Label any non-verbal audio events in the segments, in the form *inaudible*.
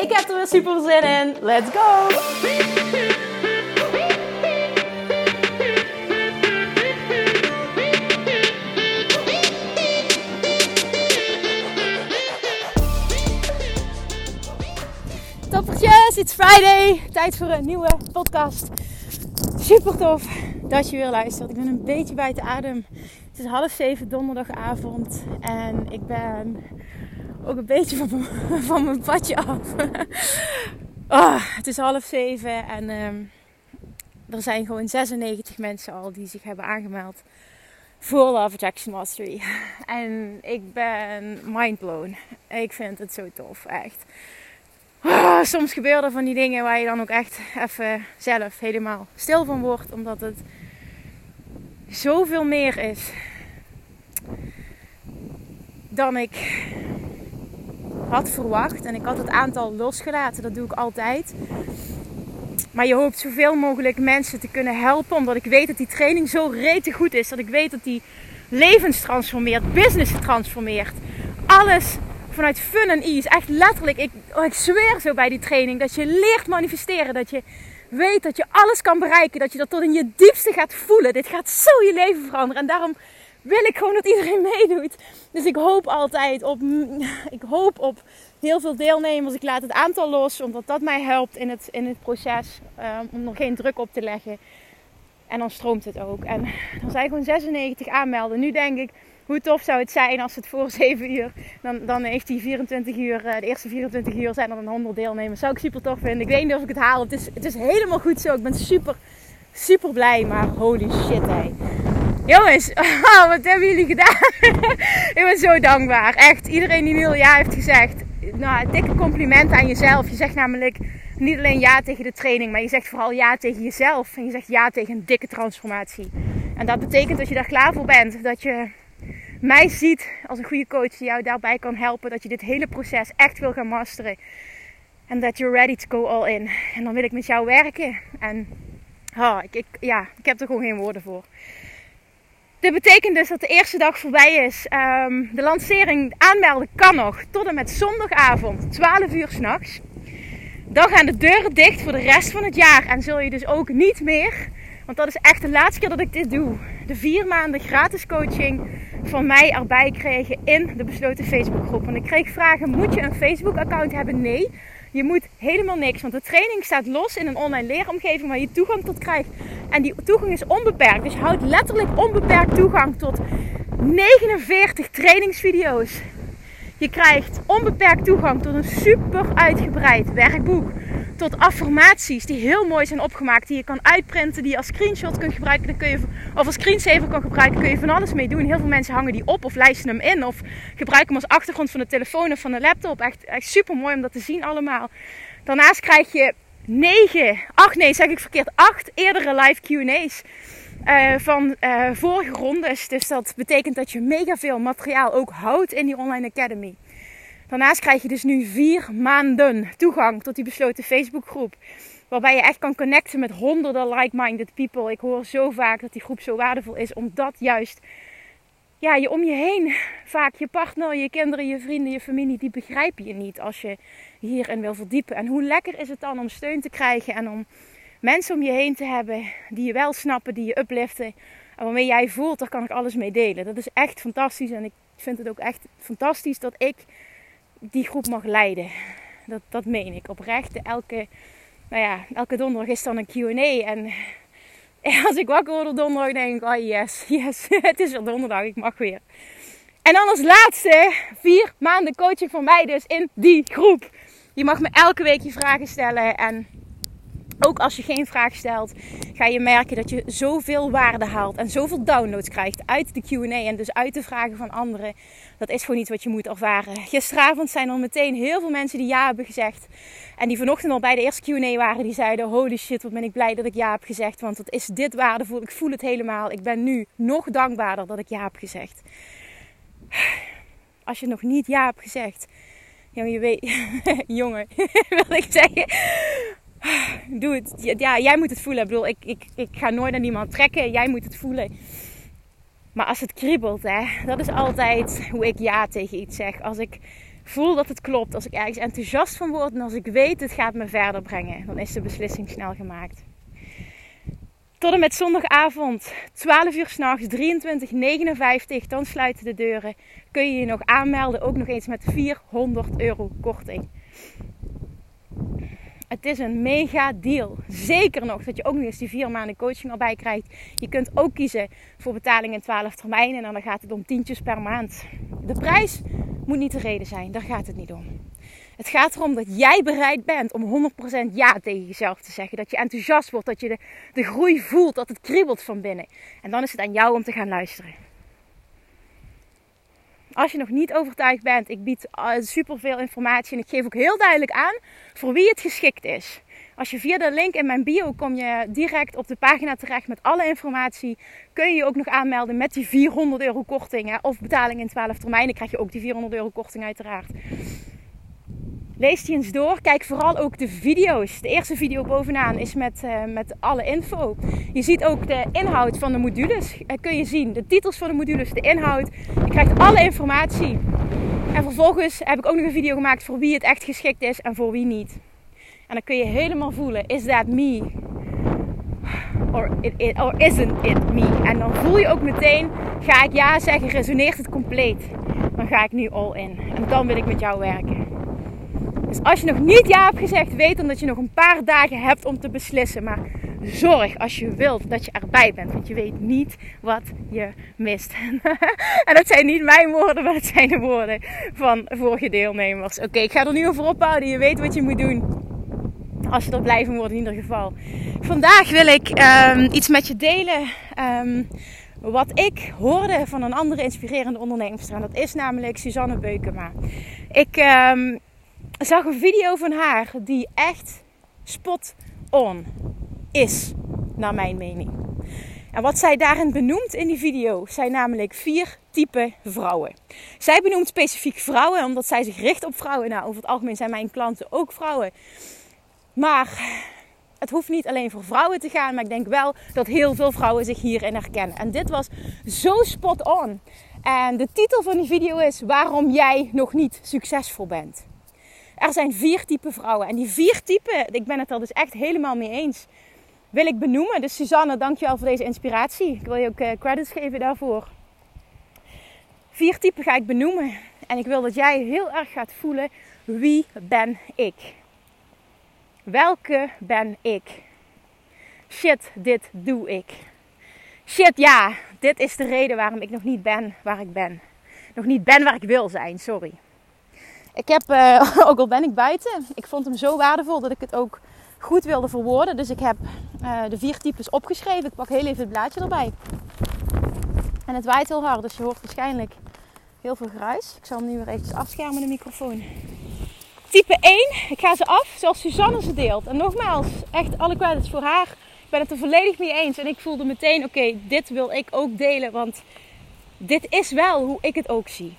Ik heb er weer super zin in. Let's go! Toppertjes, it's Friday. Tijd voor een nieuwe podcast. Super tof dat je weer luistert. Ik ben een beetje buiten adem. Het is half zeven donderdagavond en ik ben ook een beetje van, mijn, *laughs* padje af. oh, *laughs* het is half zeven en um, er zijn gewoon 96 mensen al die zich hebben aangemeld voor Love Attraction Mastery. *laughs* En ik ben mindblown. Ik vind het zo tof, echt. Oh, soms gebeuren van die dingen waar je dan ook echt even zelf helemaal stil van wordt. Omdat het zoveel meer is dan ik had verwacht. En ik had het aantal losgelaten, dat doe ik altijd. Maar je hoopt zoveel mogelijk mensen te kunnen helpen. Omdat ik weet dat die training zo rete goed is. Dat ik weet dat die levens transformeert, business transformeert. Alles vanuit fun en ease. Echt letterlijk, ik, oh, ik zweer zo bij die training. Dat je leert manifesteren. Dat je weet dat je alles kan bereiken. Dat je dat tot in je diepste gaat voelen. Dit gaat zo je leven veranderen. En daarom wil ik gewoon dat iedereen *laughs* meedoet. Dus ik hoop altijd op, *laughs* ik hoop op heel veel deelnemers. Ik laat het aantal los, omdat dat mij helpt in het, in het proces. Um, om er geen druk op te leggen. En dan stroomt het ook. En *laughs* dan zijn gewoon 96 aanmelden. Nu denk ik, hoe tof zou het zijn als het voor 7 uur, dan, dan heeft die 24 uur, eh, de eerste 24 uur zijn er dan 100 deelnemers. Zou ik super tof vinden. Ik weet niet of ik het haal. Het is, het is helemaal goed zo. Ik ben super, super blij. Maar holy shit, hé. Jongens, *laughs* oh, wat hebben jullie gedaan? *laughs* ik ben zo dankbaar. Echt, iedereen die nu al ja heeft gezegd. Nou, dikke compliment aan jezelf. Je zegt namelijk niet alleen ja tegen de training, maar je zegt vooral ja tegen jezelf. En je zegt ja tegen een dikke transformatie. En dat betekent dat je daar klaar voor bent. Dat je mij ziet als een goede coach die jou daarbij kan helpen. Dat je dit hele proces echt wil gaan masteren. En dat you're ready to go all in. En dan wil ik met jou werken. En oh, ik, ik, ja, ik heb er gewoon geen woorden voor. Dit betekent dus dat de eerste dag voorbij is. Um, de lancering aanmelden kan nog tot en met zondagavond, 12 uur s'nachts. Dan gaan de deuren dicht voor de rest van het jaar. En zul je dus ook niet meer, want dat is echt de laatste keer dat ik dit doe, de vier maanden gratis coaching van mij erbij kregen in de besloten Facebookgroep. Want ik kreeg vragen: moet je een Facebook-account hebben? Nee. Je moet helemaal niks, want de training staat los in een online leeromgeving waar je toegang tot krijgt. En die toegang is onbeperkt. Dus je houdt letterlijk onbeperkt toegang tot 49 trainingsvideo's. Je krijgt onbeperkt toegang tot een super uitgebreid werkboek. Tot affirmaties die heel mooi zijn opgemaakt. Die je kan uitprinten, die je als screenshot kunt gebruiken. Dan kun je, of als screensaver kan gebruiken. Kun je van alles mee doen. Heel veel mensen hangen die op of lijsten hem in. Of gebruiken hem als achtergrond van de telefoon of van de laptop. Echt, echt super mooi om dat te zien allemaal. Daarnaast krijg je 9, 8 nee zeg ik verkeerd, 8 eerdere live Q&A's. Uh, van uh, vorige rondes. Dus dat betekent dat je mega veel materiaal ook houdt in die Online Academy. Daarnaast krijg je dus nu vier maanden toegang tot die besloten Facebookgroep. Waarbij je echt kan connecten met honderden like-minded people. Ik hoor zo vaak dat die groep zo waardevol is. Omdat juist ja, je om je heen vaak je partner, je kinderen, je vrienden, je familie, die begrijpen je niet als je hierin wil verdiepen. En hoe lekker is het dan om steun te krijgen en om mensen om je heen te hebben die je wel snappen, die je upliften. En waarmee jij voelt, daar kan ik alles mee delen. Dat is echt fantastisch. En ik vind het ook echt fantastisch dat ik die groep mag leiden. Dat, dat meen ik oprecht. Elke, nou ja, elke donderdag is dan een QA. En *laughs* als ik wakker word op donderdag, denk ik: oh yes, yes, *laughs* het is weer donderdag, ik mag weer. En dan als laatste vier maanden coaching van mij dus in die groep. Je mag me elke week je vragen stellen. En Ook als je geen vraag stelt, ga je merken dat je zoveel waarde haalt en zoveel downloads krijgt uit de QA en dus uit de vragen van anderen. Dat is gewoon iets wat je moet ervaren. Gisteravond zijn er meteen heel veel mensen die ja hebben gezegd. En die vanochtend al bij de eerste QA waren, die zeiden: Holy shit, wat ben ik blij dat ik ja heb gezegd. Want wat is dit waardevol. Ik voel het helemaal. Ik ben nu nog dankbaarder dat ik ja heb gezegd. Als je nog niet ja hebt gezegd. Jongen, je weet. *laughs* jongen, *laughs* wil ik zeggen doe het. Ja, jij moet het voelen. Ik bedoel, ik, ik, ga nooit naar niemand trekken. Jij moet het voelen. Maar als het kriebelt, hè, dat is altijd hoe ik ja tegen iets zeg. Als ik voel dat het klopt, als ik ergens enthousiast van word en als ik weet het gaat me verder brengen, dan is de beslissing snel gemaakt. Tot en met zondagavond, 12 uur s'nachts, 23,59, dan sluiten de deuren. Kun je je nog aanmelden, ook nog eens met 400 euro korting. Het is een mega deal. Zeker nog dat je ook nog eens die vier maanden coaching erbij krijgt. Je kunt ook kiezen voor betaling in 12 termijnen. En dan gaat het om tientjes per maand. De prijs moet niet de reden zijn. Daar gaat het niet om. Het gaat erom dat jij bereid bent om 100% ja tegen jezelf te zeggen. Dat je enthousiast wordt. Dat je de, de groei voelt. Dat het kriebelt van binnen. En dan is het aan jou om te gaan luisteren. Als je nog niet overtuigd bent, ik bied uh, superveel informatie en ik geef ook heel duidelijk aan voor wie het geschikt is. Als je via de link in mijn bio kom je direct op de pagina terecht met alle informatie. Kun je je ook nog aanmelden met die 400 euro korting. Hè? Of betaling in 12 termijnen krijg je ook die 400 euro korting uiteraard. Lees die eens door. Kijk vooral ook de video's. De eerste video bovenaan is met, uh, met alle info. Je ziet ook de inhoud van de modules. Uh, kun je zien. De titels van de modules, de inhoud. Je krijgt alle informatie. En vervolgens heb ik ook nog een video gemaakt voor wie het echt geschikt is en voor wie niet. En dan kun je helemaal voelen: is that me? Or, it, or isn't it me? En dan voel je ook meteen: ga ik ja zeggen, resoneert het compleet? Dan ga ik nu all in. En dan wil ik met jou werken. Dus als je nog niet ja hebt gezegd, weet dan dat je nog een paar dagen hebt om te beslissen. Maar zorg als je wilt dat je erbij bent. Want je weet niet wat je mist. *laughs* en dat zijn niet mijn woorden, maar dat zijn de woorden van vorige deelnemers. Oké, ik ga er nu over ophouden. Je weet wat je moet doen. Als je er blij van wordt in ieder geval. Vandaag wil ik um, iets met je delen. Um, wat ik hoorde van een andere inspirerende ondernemer. En dat is namelijk Suzanne Beukema. Ik... Um, zag een video van haar die echt spot on is, naar mijn mening. En wat zij daarin benoemt in die video zijn namelijk vier typen vrouwen. Zij benoemt specifiek vrouwen omdat zij zich richt op vrouwen. Nou, over het algemeen zijn mijn klanten ook vrouwen. Maar het hoeft niet alleen voor vrouwen te gaan, maar ik denk wel dat heel veel vrouwen zich hierin herkennen. En dit was zo spot on. En de titel van die video is Waarom jij nog niet succesvol bent. Er zijn vier typen vrouwen. En die vier typen, ik ben het er dus echt helemaal mee eens, wil ik benoemen. Dus Suzanne, dankjewel voor deze inspiratie. Ik wil je ook uh, credits geven daarvoor. Vier typen ga ik benoemen. En ik wil dat jij heel erg gaat voelen, wie ben ik? Welke ben ik? Shit, dit doe ik. Shit, ja, dit is de reden waarom ik nog niet ben waar ik ben. Nog niet ben waar ik wil zijn, sorry. Ik heb, uh, *laughs* ook al ben ik buiten, ik vond hem zo waardevol dat ik het ook goed wilde verwoorden. Dus ik heb uh, de vier types opgeschreven. Ik pak heel even het blaadje erbij. En het waait heel hard, dus je hoort waarschijnlijk heel veel geruis. Ik zal hem nu weer eventjes afschermen, de microfoon. Type 1, ik ga ze af zoals Suzanne ze deelt. En nogmaals, echt alle credits voor haar. Ik ben het er volledig mee eens. En ik voelde meteen, oké, dit wil ik ook delen. Want dit is wel hoe ik het ook zie.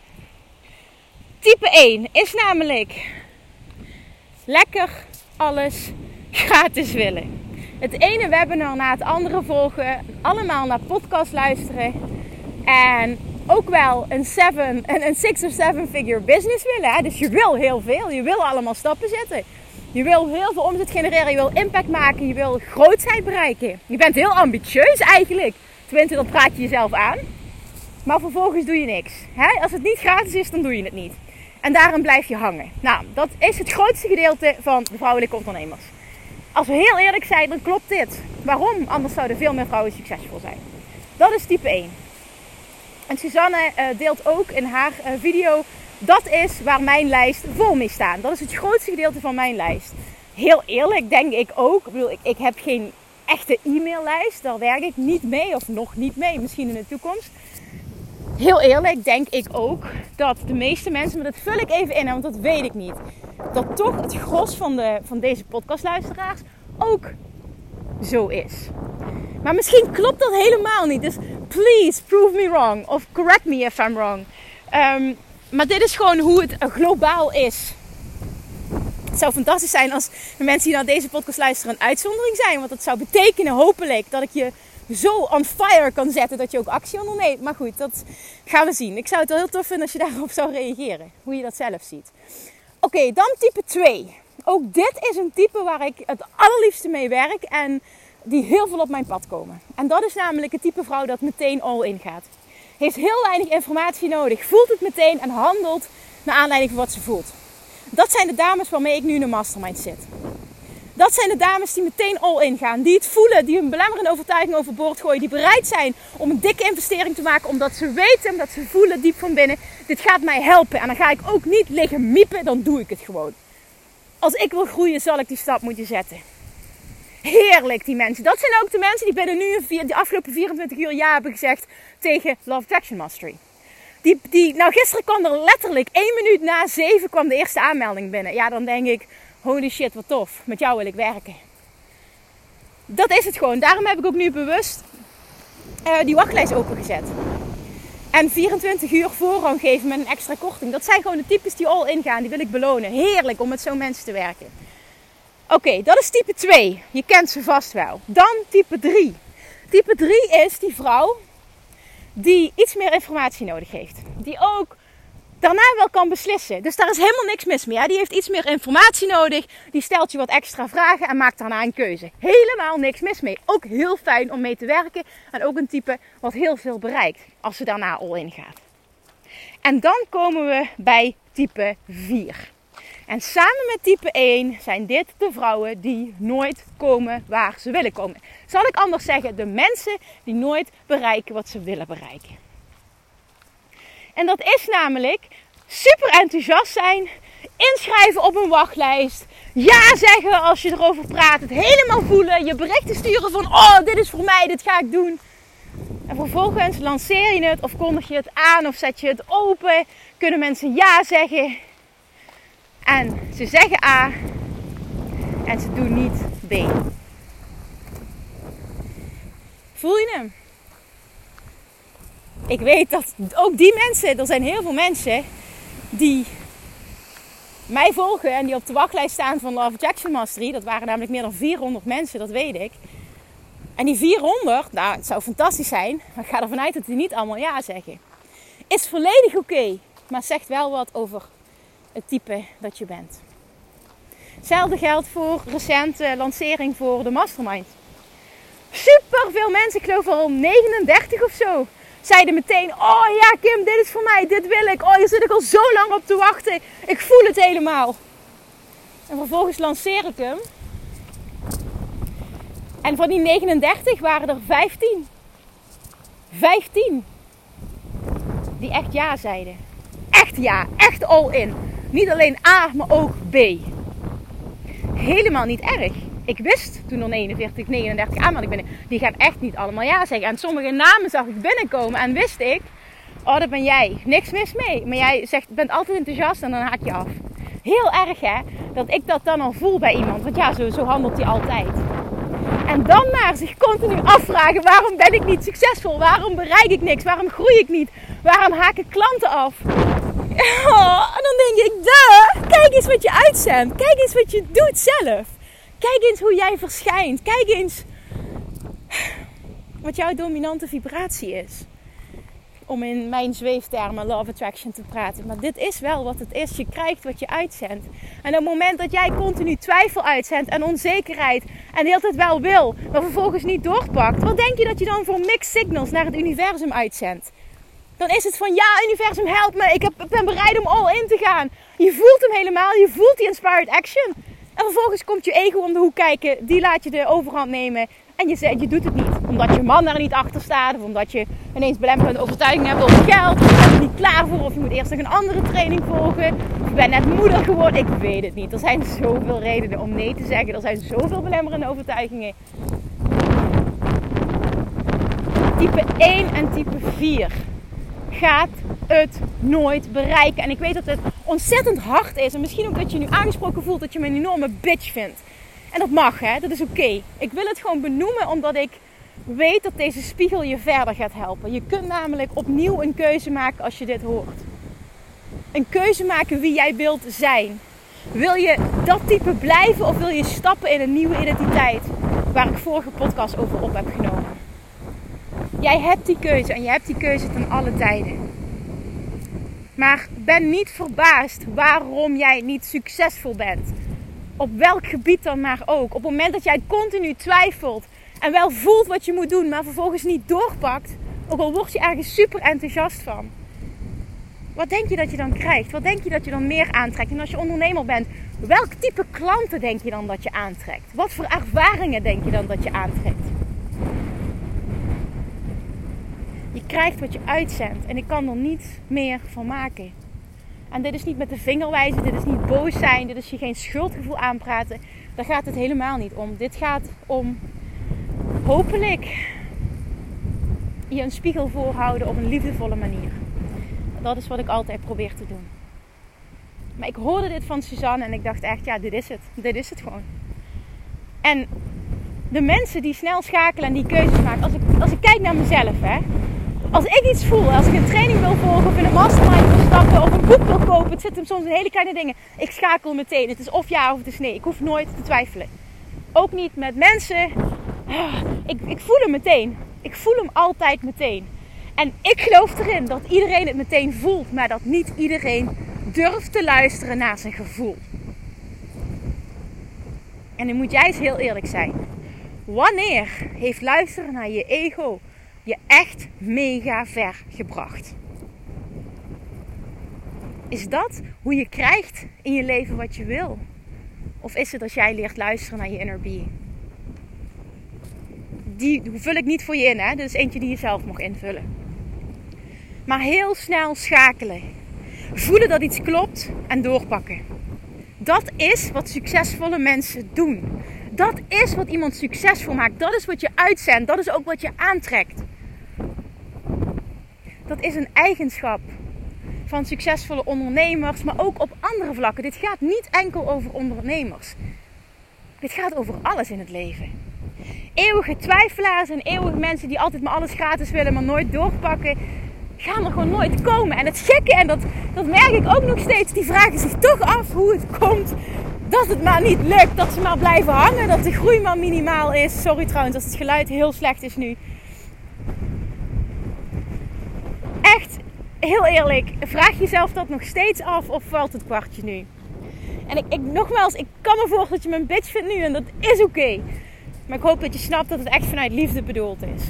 Type 1 is namelijk lekker alles gratis willen. Het ene webinar na het andere volgen, allemaal naar podcast luisteren en ook wel een, seven, een, 6 of 7 figure business willen. Dus je wil heel veel, je wil allemaal stappen zetten. Je wil heel veel omzet genereren, je wil impact maken, je wil grootheid bereiken. Je bent heel ambitieus eigenlijk. Tenminste, dan praat je jezelf aan. Maar vervolgens doe je niks. Hè? Als het niet gratis is, dan doe je het niet. En daarom blijf je hangen. Nou, dat is het grootste gedeelte van de vrouwelijke ondernemers. Als we heel eerlijk zijn, dan klopt dit. Waarom? Anders zouden veel meer vrouwen succesvol zijn. Dat is type 1. En Suzanne uh, deelt ook in haar uh, video, dat is waar mijn lijst vol mee staat. Dat is het grootste gedeelte van mijn lijst. heel eerlijk denk ik ook. Ik, ik, ik heb geen echte e-maillijst. Daar werk ik niet mee of nog niet mee. Misschien in de toekomst. Heel eerlijk denk ik ook dat de meeste mensen, maar dat vul ik even in, want dat weet ik niet. Dat toch het gros van, de, van deze podcastluisteraars ook zo is. Maar misschien klopt dat helemaal niet. Dus please prove me wrong. Of correct me if I'm wrong. Um, maar dit is gewoon hoe het globaal is. Het zou fantastisch zijn als de mensen die naar deze podcast luisteren een uitzondering zijn. Want dat zou betekenen hopelijk dat ik je zo on fire kan zetten dat je ook actie onderneemt. Maar goed, dat gaan we zien. Ik zou het wel heel tof vinden als je *laughs* daarop zou reageren. Hoe je dat zelf ziet. Oké, dan type 2. Ook dit is een type waar ik het allerliefste mee werk en die heel veel op mijn pad komen. En dat is namelijk het type vrouw dat meteen all in gaat. Heeft heel weinig informatie nodig, voelt het meteen en handelt naar aanleiding van wat ze voelt. Dat zijn de dames waarmee ik nu in een mastermind zit. Dat zijn de dames die meteen all in gaan. Die het voelen, die hun belemmerende overtuiging overboord gooien. Die bereid zijn om een dikke investering te maken. Omdat ze weten, omdat ze voelen diep van binnen. Dit gaat mij helpen. En dan ga ik ook niet liggen miepen, dan doe ik het gewoon. Als ik wil groeien, zal ik die stap moeten zetten. Heerlijk, die mensen. Dat zijn ook de mensen die binnen nu de afgelopen 24 uur ja hebben gezegd tegen Love Attraction Mastery. Die, die, nou, gisteren kwam er letterlijk één minuut na zeven kwam de eerste aanmelding binnen. Ja, dan denk ik, holy shit, wat tof. Met jou wil ik werken. Dat is het gewoon. Daarom heb ik ook nu bewust uh, die wachtlijst opengezet. En 24 uur voorrang geven met een extra korting. Dat zijn gewoon de types die all in gaan. Die wil ik belonen. Heerlijk om met zo'n mensen te werken. Oké, dat is type 2. Je kent ze vast wel. Dan type 3. Type 3 is die vrouw die iets meer informatie nodig heeft. Die ook daarna wel kan beslissen. Dus daar is helemaal niks mis mee. Die heeft iets meer informatie nodig. Die stelt je wat extra vragen en maakt daarna een keuze. Helemaal niks mis mee. Ook heel fijn om mee te werken. En ook een type wat heel veel bereikt als ze daarna al in gaat. En dan komen we bij type 4. En samen met type 1 zijn dit de vrouwen die nooit komen waar ze willen komen. Zal ik anders zeggen, de mensen die nooit bereiken wat ze willen bereiken. En dat is namelijk super enthousiast zijn, inschrijven op een wachtlijst, ja zeggen als je erover praat, het helemaal voelen, je berichten sturen van oh dit is voor mij, dit ga ik doen. En vervolgens lanceer je het of kondig je het aan of zet je het open, kunnen mensen ja zeggen. En ze zeggen A en ze doen niet B. Voel je hem? Ik weet dat ook die mensen, er zijn heel veel mensen die mij volgen en die op de wachtlijst staan van Love Jackson Mastery. Dat waren namelijk meer dan 400 mensen, dat weet ik. En die 400, nou het zou fantastisch zijn, maar ik ga ervan uit dat die niet allemaal ja zeggen. Is volledig oké, maar zegt wel wat over het type dat je bent. Hetzelfde geldt voor recente lancering voor de Mastermind. Super veel mensen, ik geloof al 39 of zo, zeiden meteen: Oh ja, Kim, dit is voor mij, dit wil ik. Oh, hier zit ik al zo lang op te wachten. Ik voel het helemaal. En vervolgens lanceer ik hem. En van die 39 waren er 15. 15 die echt ja zeiden. Echt ja, echt all in. Niet alleen A, maar ook B. Helemaal niet erg. Ik wist toen er 49, 39 aanmeldingen binnen. Die gaan echt niet allemaal ja zeggen. En sommige namen zag ik binnenkomen en wist ik. Oh, dat ben jij. Niks mis mee. Maar jij zegt, bent altijd enthousiast en dan haak je af. Heel erg hè, dat ik dat dan al voel bij iemand. Want ja, zo, zo handelt hij altijd. En dan maar zich continu afvragen: waarom ben ik niet succesvol? Waarom bereik ik niks? Waarom groei ik niet? Waarom haken klanten af? *laughs* Oh, en dan denk ik, duh, kijk eens wat je uitzendt. Kijk eens wat je doet zelf. Kijk eens hoe jij verschijnt. Kijk eens wat jouw dominante vibratie is. Om in mijn zweeftermen Love Attraction te praten. Maar dit is wel wat het is. Je krijgt wat je uitzendt. En op het moment dat jij continu twijfel uitzendt en onzekerheid. En hele tijd wel wil, maar vervolgens niet doorpakt. Wat denk je dat je dan voor mixed signals naar het universum uitzendt? Dan is het van ja, universum help me. Ik, ben bereid om all in te gaan. Je voelt hem helemaal. Je voelt die inspired action. En vervolgens komt je ego om de hoek kijken. Die laat je de overhand nemen. En je, zegt, je doet het niet. Omdat je man daar niet achter staat. Of omdat je ineens belemmerende overtuiging hebt over geld. Of je bent er niet klaar voor. Of je moet eerst nog een andere training volgen. Of ik ben net moeder geworden. Ik weet het niet. Er zijn zoveel redenen om nee te zeggen. Er zijn zoveel belemmerende overtuigingen. Type 1 en type 4 gaat het nooit bereiken. En ik weet dat het ontzettend hard is. En misschien ook dat je nu aangesproken voelt dat je me een enorme bitch vindt. En dat mag, hè? dat is oké. Ik wil het gewoon benoemen omdat ik weet dat deze spiegel je verder gaat helpen. Je kunt namelijk opnieuw een keuze maken als je dit hoort. Een keuze maken wie jij wilt zijn. Wil je dat type blijven of wil je stappen in een nieuwe identiteit? Waar ik vorige podcast over op heb genomen. Jij hebt die keuze en je hebt die keuze ten alle tijden. Maar ben niet verbaasd waarom jij niet succesvol bent. Op welk gebied dan maar ook. Op het moment dat jij continu twijfelt en wel voelt wat je moet doen, maar vervolgens niet doorpakt, ook al word je ergens super enthousiast van. Wat denk je dat je dan krijgt? Wat denk je dat je dan meer aantrekt? En als je ondernemer bent, welk type klanten denk je dan dat je aantrekt? Wat voor ervaringen denk je dan dat je aantrekt? Je krijgt wat je uitzendt en ik kan er niets meer van maken. En dit is niet met de vinger wijzen, dit is niet boos zijn, dit is je geen schuldgevoel aanpraten. Daar gaat het helemaal niet om. Dit gaat om hopelijk je een spiegel voorhouden op een liefdevolle manier. Dat is wat ik altijd probeer te doen. Maar ik hoorde dit van Suzanne en ik dacht echt, ja, dit is het. Dit is het gewoon. En de mensen die snel schakelen en die keuzes maken, als ik, als ik kijk naar mezelf, hè, als ik iets voel, als ik een training wil volgen of in een mastermind wil stappen of een boek wil kopen, het zit hem soms in hele kleine dingen. Ik schakel meteen. Het is of ja of het is nee. Ik hoef nooit te twijfelen. Ook niet met mensen. Ah, ik, ik voel hem meteen. Ik voel hem altijd meteen. En ik geloof erin dat iedereen het meteen voelt, maar dat niet iedereen durft te luisteren naar zijn gevoel. En nu moet jij eens heel eerlijk zijn. Wanneer heeft luisteren naar je ego je echt mega ver gebracht? Is dat hoe je krijgt in je leven wat je wil? Of is het als jij leert luisteren naar je inner being? Die vul ik niet voor je in, hè? Is eentje die je zelf mag invullen. Maar heel snel schakelen. Voelen dat iets klopt en doorpakken. Dat is wat succesvolle mensen doen. Dat is wat iemand succesvol maakt. Dat is wat je uitzendt. Dat is ook wat je aantrekt. Dat is een eigenschap van succesvolle ondernemers, maar ook op andere vlakken. Dit gaat niet enkel over ondernemers. Dit gaat over alles in het leven. Eeuwige twijfelaars en eeuwige mensen die altijd maar alles gratis willen, maar nooit doorpakken, gaan er gewoon nooit komen. En het gekke, en dat, dat merk ik ook nog steeds, die vragen zich toch af hoe het komt dat het maar niet lukt. Dat ze maar blijven hangen, dat de groei maar minimaal is. Sorry trouwens als het geluid heel slecht is nu. Echt, heel eerlijk, vraag jezelf dat nog steeds af of valt het kwartje nu? En ik, ik nogmaals, ik kan me voorstellen dat je me een bitch vindt nu en dat is oké. Maar ik hoop dat je snapt dat het echt vanuit liefde bedoeld is.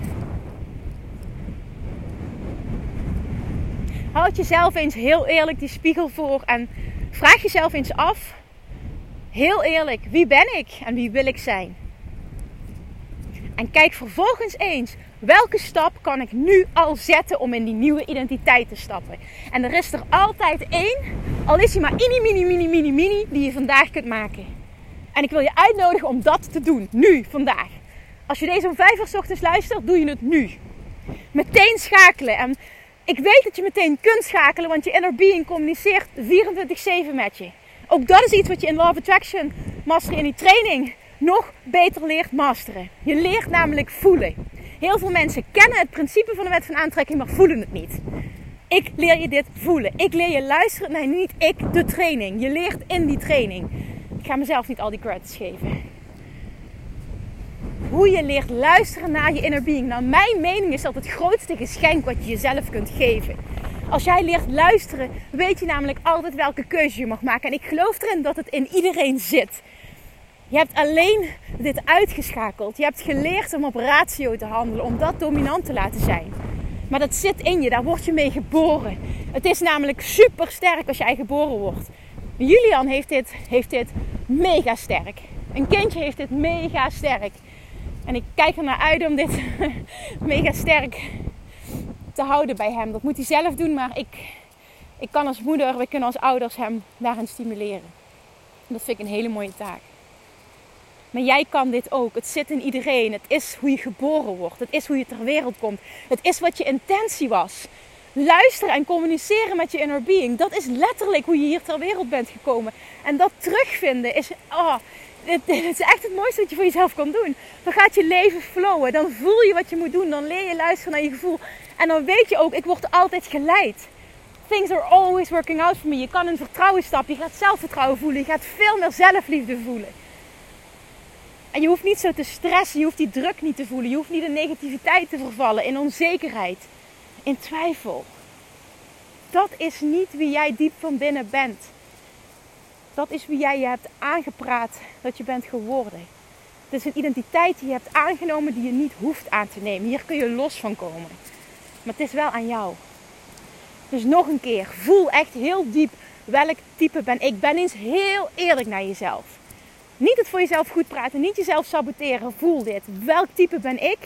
Houd jezelf eens heel eerlijk die spiegel voor en vraag jezelf eens af, heel eerlijk, wie ben ik en wie wil ik zijn? En kijk vervolgens eens, welke stap kan ik nu al zetten om in die nieuwe identiteit te stappen? En er is er altijd één, al is hij maar mini, mini, mini, mini, mini, die je vandaag kunt maken. En ik wil je uitnodigen om dat te doen, nu, vandaag. Als je deze om vijf uur s ochtends luistert, doe je het nu. Meteen schakelen. En ik weet dat je meteen kunt schakelen, want je inner being communiceert 24-7 met je. Ook dat is iets wat je in Love Attraction Mastery in die training nog beter leert masteren. Je leert namelijk voelen. Heel veel mensen kennen het principe van de wet van aantrekking, maar voelen het niet. Ik leer je dit voelen. Ik leer je luisteren. Nee, niet ik, de training. Je leert in die training. Ik ga mezelf niet al die credits geven hoe je leert luisteren naar je inner being. Nou, mijn mening is dat het grootste geschenk wat je jezelf kunt geven. Als jij leert luisteren, weet je namelijk altijd welke keuze je mag maken. En ik geloof erin dat het in iedereen zit. Je hebt alleen dit uitgeschakeld. Je hebt geleerd om op ratio te handelen, om dat dominant te laten zijn. Maar dat zit in je, daar word je mee geboren. Het is namelijk super sterk als jij geboren wordt. Julian heeft dit, heeft dit mega sterk. Een kindje heeft dit mega sterk. En ik kijk er naar uit om dit *laughs* mega sterk te houden bij hem. Dat moet hij zelf doen, maar ik, Ik kan als moeder, we kunnen als ouders hem daarin stimuleren. Dat vind ik een hele mooie taak. Maar jij kan dit ook. Het zit in iedereen. Het is hoe je geboren wordt. Het is hoe je ter wereld komt. Het is wat je intentie was. Luisteren en communiceren met je inner being. Dat is letterlijk hoe je hier ter wereld bent gekomen. En dat terugvinden is. Oh, *laughs* het, is echt het mooiste wat je voor jezelf kan doen. Dan gaat je leven flowen. Dan voel je wat je moet doen. Dan leer je luisteren naar je gevoel. En dan weet je ook, ik word altijd geleid. Things are always working out for me. Je kan in vertrouwen stappen. Je gaat zelfvertrouwen voelen. Je gaat veel meer zelfliefde voelen. En je hoeft niet zo te stressen. Je hoeft die druk niet te voelen. Je hoeft niet in negativiteit te vervallen. In onzekerheid. In twijfel. Dat is niet wie jij diep van binnen bent. Dat is wie jij je hebt aangepraat dat je bent geworden. Het is een identiteit die je hebt aangenomen die je niet hoeft aan te nemen. Hier kun je los van komen. Maar het is wel aan jou. Dus nog een keer, voel echt heel diep welk type ben ik. Ben eens heel eerlijk naar jezelf. Niet het voor jezelf goed praten, niet jezelf saboteren. Voel dit. Welk type ben ik?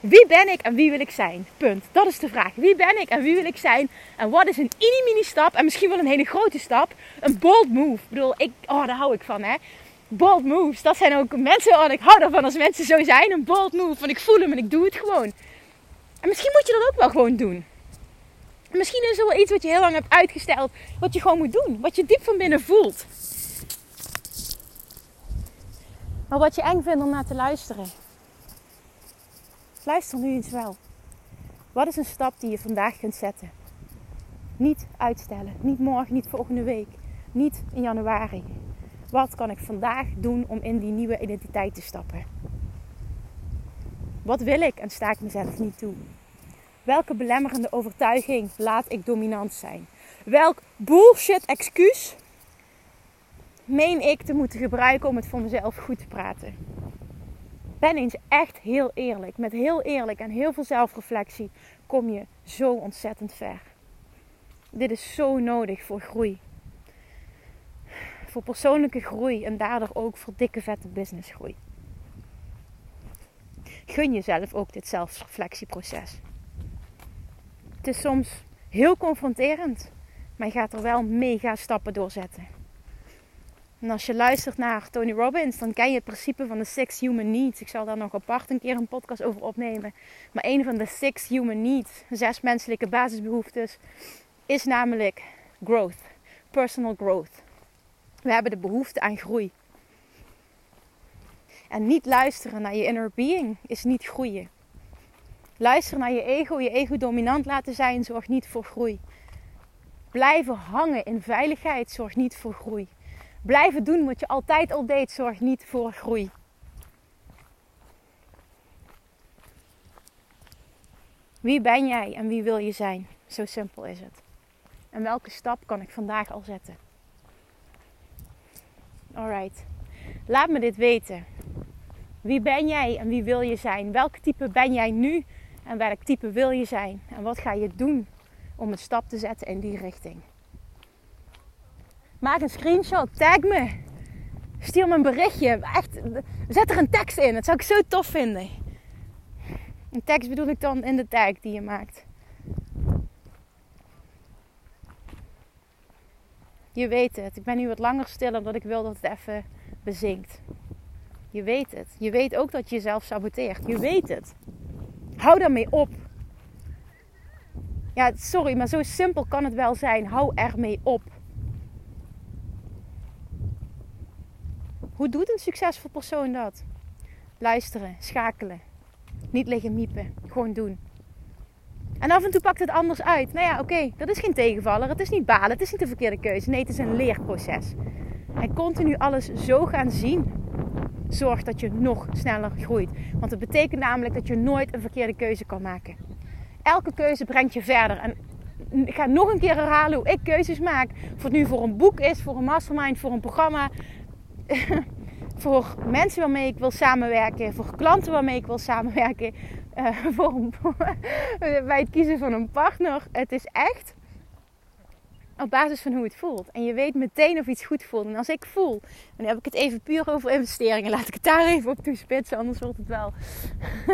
Wie ben ik en wie wil ik zijn? Punt. Dat is de vraag. Wie ben ik en wie wil ik zijn? En wat is een mini-mini stap? En misschien wel een hele grote stap. Een bold move. Ik bedoel, ik, oh, daar hou ik van, hè. Bold moves. Dat zijn ook mensen, oh, ik hou ervan als mensen zo zijn. Een bold move. Van ik voel hem en ik doe het gewoon. En misschien moet je dat ook wel gewoon doen. Misschien is er wel iets wat je heel lang hebt uitgesteld. Wat je gewoon moet doen. Wat je diep van binnen voelt. Maar wat je eng vindt om naar te luisteren. Luister nu eens wel. Wat is een stap die je vandaag kunt zetten? Niet uitstellen. Niet morgen, niet volgende week. Niet in januari. Wat kan ik vandaag doen om in die nieuwe identiteit te stappen? Wat wil ik en sta ik mezelf niet toe? Welke belemmerende overtuiging laat ik dominant zijn? Welk bullshit excuus meen ik te moeten gebruiken om het voor mezelf goed te praten? Ben eens echt heel eerlijk. Met heel eerlijk en heel veel zelfreflectie kom je zo ontzettend ver. Dit is zo nodig voor groei. Voor persoonlijke groei en daardoor ook voor dikke vette businessgroei. Gun jezelf ook dit zelfreflectieproces. Het is soms heel confronterend, maar je gaat er wel mega stappen doorzetten. En als je luistert naar Tony Robbins, dan ken je het principe van de Six Human Needs. Ik zal daar nog apart een keer een podcast over opnemen. Maar een van de Six Human Needs, zes menselijke basisbehoeftes, is namelijk growth. Personal growth. We hebben de behoefte aan groei. En niet luisteren naar je inner being is niet groeien. Luisteren naar je ego, je ego dominant laten zijn, zorgt niet voor groei. Blijven hangen in veiligheid zorgt niet voor groei. Blijven doen wat je altijd al deed, zorgt niet voor groei. Wie ben jij en wie wil je zijn? Zo simpel is het. En welke stap kan ik vandaag al zetten? Alright. Laat me dit weten. Wie ben jij en wie wil je zijn? Welk type ben jij nu en welk type wil je zijn? En wat ga je doen om een stap te zetten in die richting? Maak een screenshot, tag me. Stuur me een berichtje. Echt, zet er een tekst in. Dat zou ik zo tof vinden. Een tekst bedoel ik dan in de tag die je maakt. Je weet het. Ik ben nu wat langer stil omdat ik wil dat het even bezinkt. Je weet het. Je weet ook dat je jezelf saboteert. Je weet het. Hou daarmee op. Ja, sorry, maar zo simpel kan het wel zijn. Hou ermee op. Hoe doet een succesvol persoon dat? Luisteren, schakelen. Niet liggen miepen. Gewoon doen. En af en toe pakt het anders uit. Nou ja, oké, dat is geen tegenvaller. Het is niet balen. Het is niet de verkeerde keuze. Nee, het is een leerproces. En continu alles zo gaan zien, zorgt dat je nog sneller groeit. Want het betekent namelijk dat je nooit een verkeerde keuze kan maken. Elke keuze brengt je verder. En ik ga nog een keer herhalen hoe ik keuzes maak. Of het nu voor een boek is, voor een mastermind, voor een programma. *laughs* voor mensen waarmee ik wil samenwerken, voor klanten waarmee ik wil samenwerken, uh, *laughs* voor, *laughs* bij het kiezen van een partner. Het is echt op basis van hoe het voelt. En je weet meteen of iets goed voelt. En als ik voel, nu heb ik het even puur over investeringen, laat ik het daar even op toespitsen, anders wordt het wel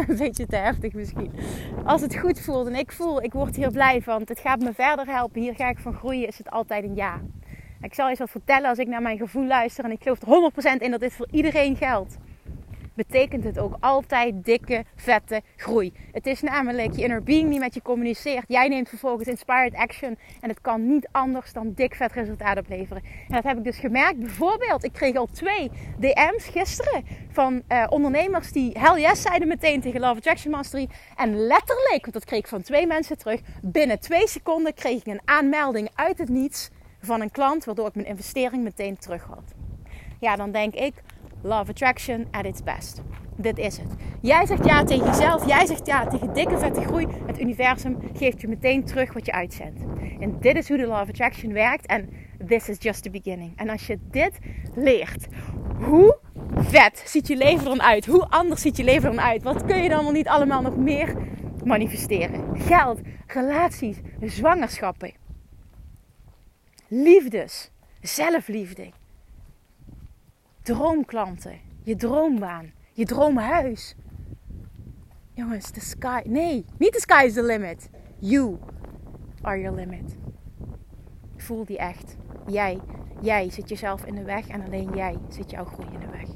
een beetje te heftig misschien. Als het goed voelt en ik voel, ik word hier blij van, het gaat me verder helpen, hier ga ik van groeien, is het altijd een ja. Ik zal eens wat vertellen als ik naar mijn gevoel luister en ik geloof er 100% in dat dit voor iedereen geldt betekent het ook altijd dikke, vette groei. Het is namelijk je inner being die met je communiceert. Jij neemt vervolgens inspired action. En het kan niet anders dan dik vet resultaat opleveren. En dat heb ik dus gemerkt. Bijvoorbeeld, ik kreeg al twee DM's gisteren van uh, ondernemers die hell yes zeiden meteen tegen Love Attraction Mastery. En letterlijk, want dat kreeg ik van twee mensen terug. Binnen twee seconden kreeg ik een aanmelding uit het niets van een klant. Waardoor ik mijn investering meteen terug had. Ja, dan denk ik, Love Attraction at its best. Dit is het. Jij zegt ja tegen jezelf. Jij zegt ja tegen dikke vette groei. Het universum geeft je meteen terug wat je uitzendt. En dit is hoe de Love Attraction werkt. En this is just the beginning. En als je dit leert, hoe vet ziet je leven dan uit? Hoe anders ziet je leven dan uit? Wat kun je dan wel niet allemaal nog meer manifesteren? Geld, relaties, zwangerschappen, liefdes, zelfliefde droomklanten, je droombaan, je droomhuis. Jongens, the sky. Nee, niet the sky is the limit. You are your limit. Voel die echt. Jij, jij zit jezelf in de weg en alleen jij zit jouw groei in de weg.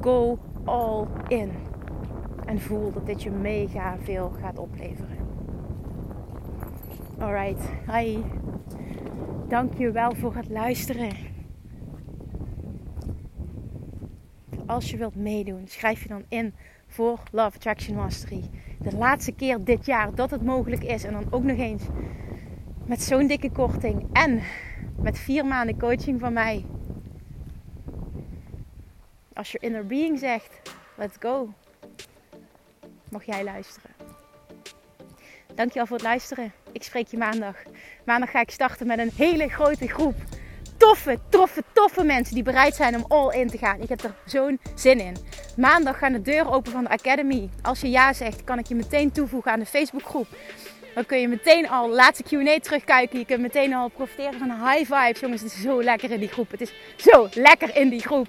Go all in. En voel dat dit je mega veel gaat opleveren. Alright, hi. Dank je wel voor het luisteren. als je wilt meedoen, schrijf je dan in voor Love Attraction Mastery. De laatste keer dit jaar dat het mogelijk is. En dan ook nog eens met zo'n dikke korting. En met vier maanden coaching van mij. Als je inner being zegt, let's go. Mag jij luisteren. Dankjewel voor het luisteren. Ik spreek je maandag. Maandag ga ik starten met een hele grote groep toffe, toffe, toffe mensen die bereid zijn om all in te gaan. Ik heb er zo'n zin in. Maandag gaan de deuren open van de Academy. Als je ja zegt, kan ik je meteen toevoegen aan de Facebookgroep. Dan kun je meteen al laatste Q&A terugkijken. Je kunt meteen al profiteren van high vibes. Jongens, het is zo lekker in die groep. Het is zo lekker in die groep.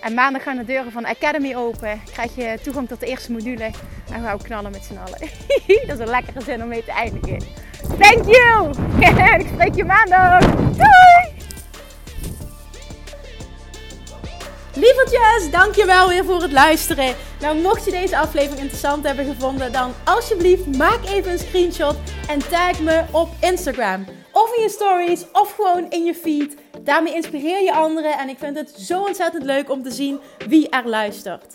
En maandag gaan de deuren van de Academy open. Krijg je toegang tot de eerste module. En we gaan knallen met z'n allen. *laughs* Dat is een lekkere zin om mee te eindigen. Thank you! *laughs* ik spreek je maandag. Doei! Lievertjes, dankjewel weer voor het luisteren. Nou, mocht je deze aflevering interessant hebben gevonden, dan alsjeblieft maak even een screenshot en tag me op Instagram. Of in je stories, of gewoon in je feed. Daarmee inspireer je anderen en ik vind het zo ontzettend leuk om te zien wie er luistert.